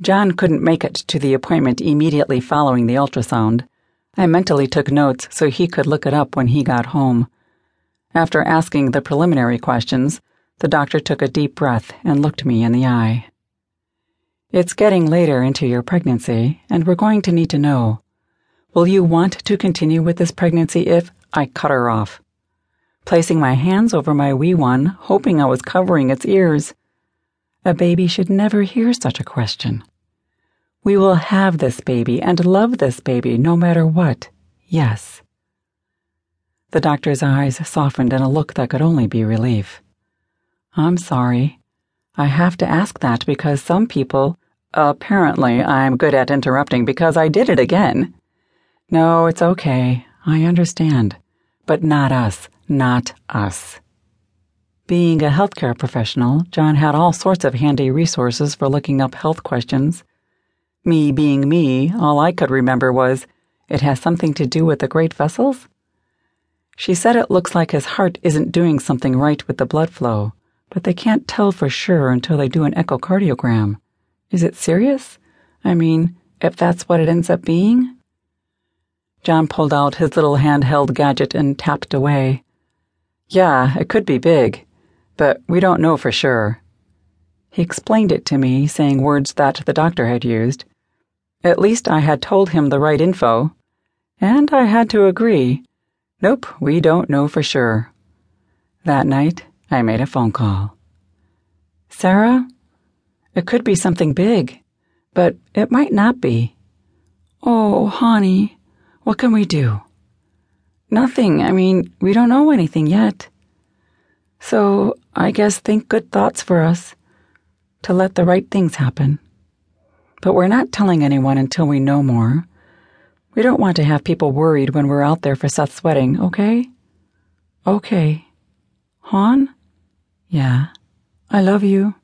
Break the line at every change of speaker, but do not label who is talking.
John couldn't make it to the appointment immediately following the ultrasound. I mentally took notes so he could look it up when he got home. After asking the preliminary questions, the doctor took a deep breath and looked me in the eye. It's getting later into your pregnancy, and we're going to need to know Will you want to continue with this pregnancy if I cut her off? Placing my hands over my wee one, hoping I was covering its ears. A baby should never hear such a question. We will have this baby and love this baby no matter what, yes. The doctor's eyes softened in a look that could only be relief. I'm sorry. I have to ask that because some people. Apparently, I'm good at interrupting because I did it again. No, it's okay. I understand. But not us. Not us. Being a healthcare professional, John had all sorts of handy resources for looking up health questions. Me being me, all I could remember was, it has something to do with the great vessels? She said it looks like his heart isn't doing something right with the blood flow, but they can't tell for sure until they do an echocardiogram. Is it serious? I mean, if that's what it ends up being? John pulled out his little handheld gadget and tapped away. Yeah, it could be big but we don't know for sure. He explained it to me, saying words that the doctor had used. At least I had told him the right info. And I had to agree. Nope, we don't know for sure. That night, I made a phone call. Sarah? It could be something big, but it might not be. Oh, honey, what can we do? Nothing. I mean, we don't know anything yet. So I guess think good thoughts for us to let the right things happen. But we're not telling anyone until we know more. We don't want to have people worried when we're out there for Seth's wedding, okay? Okay. Han? Yeah. I love you.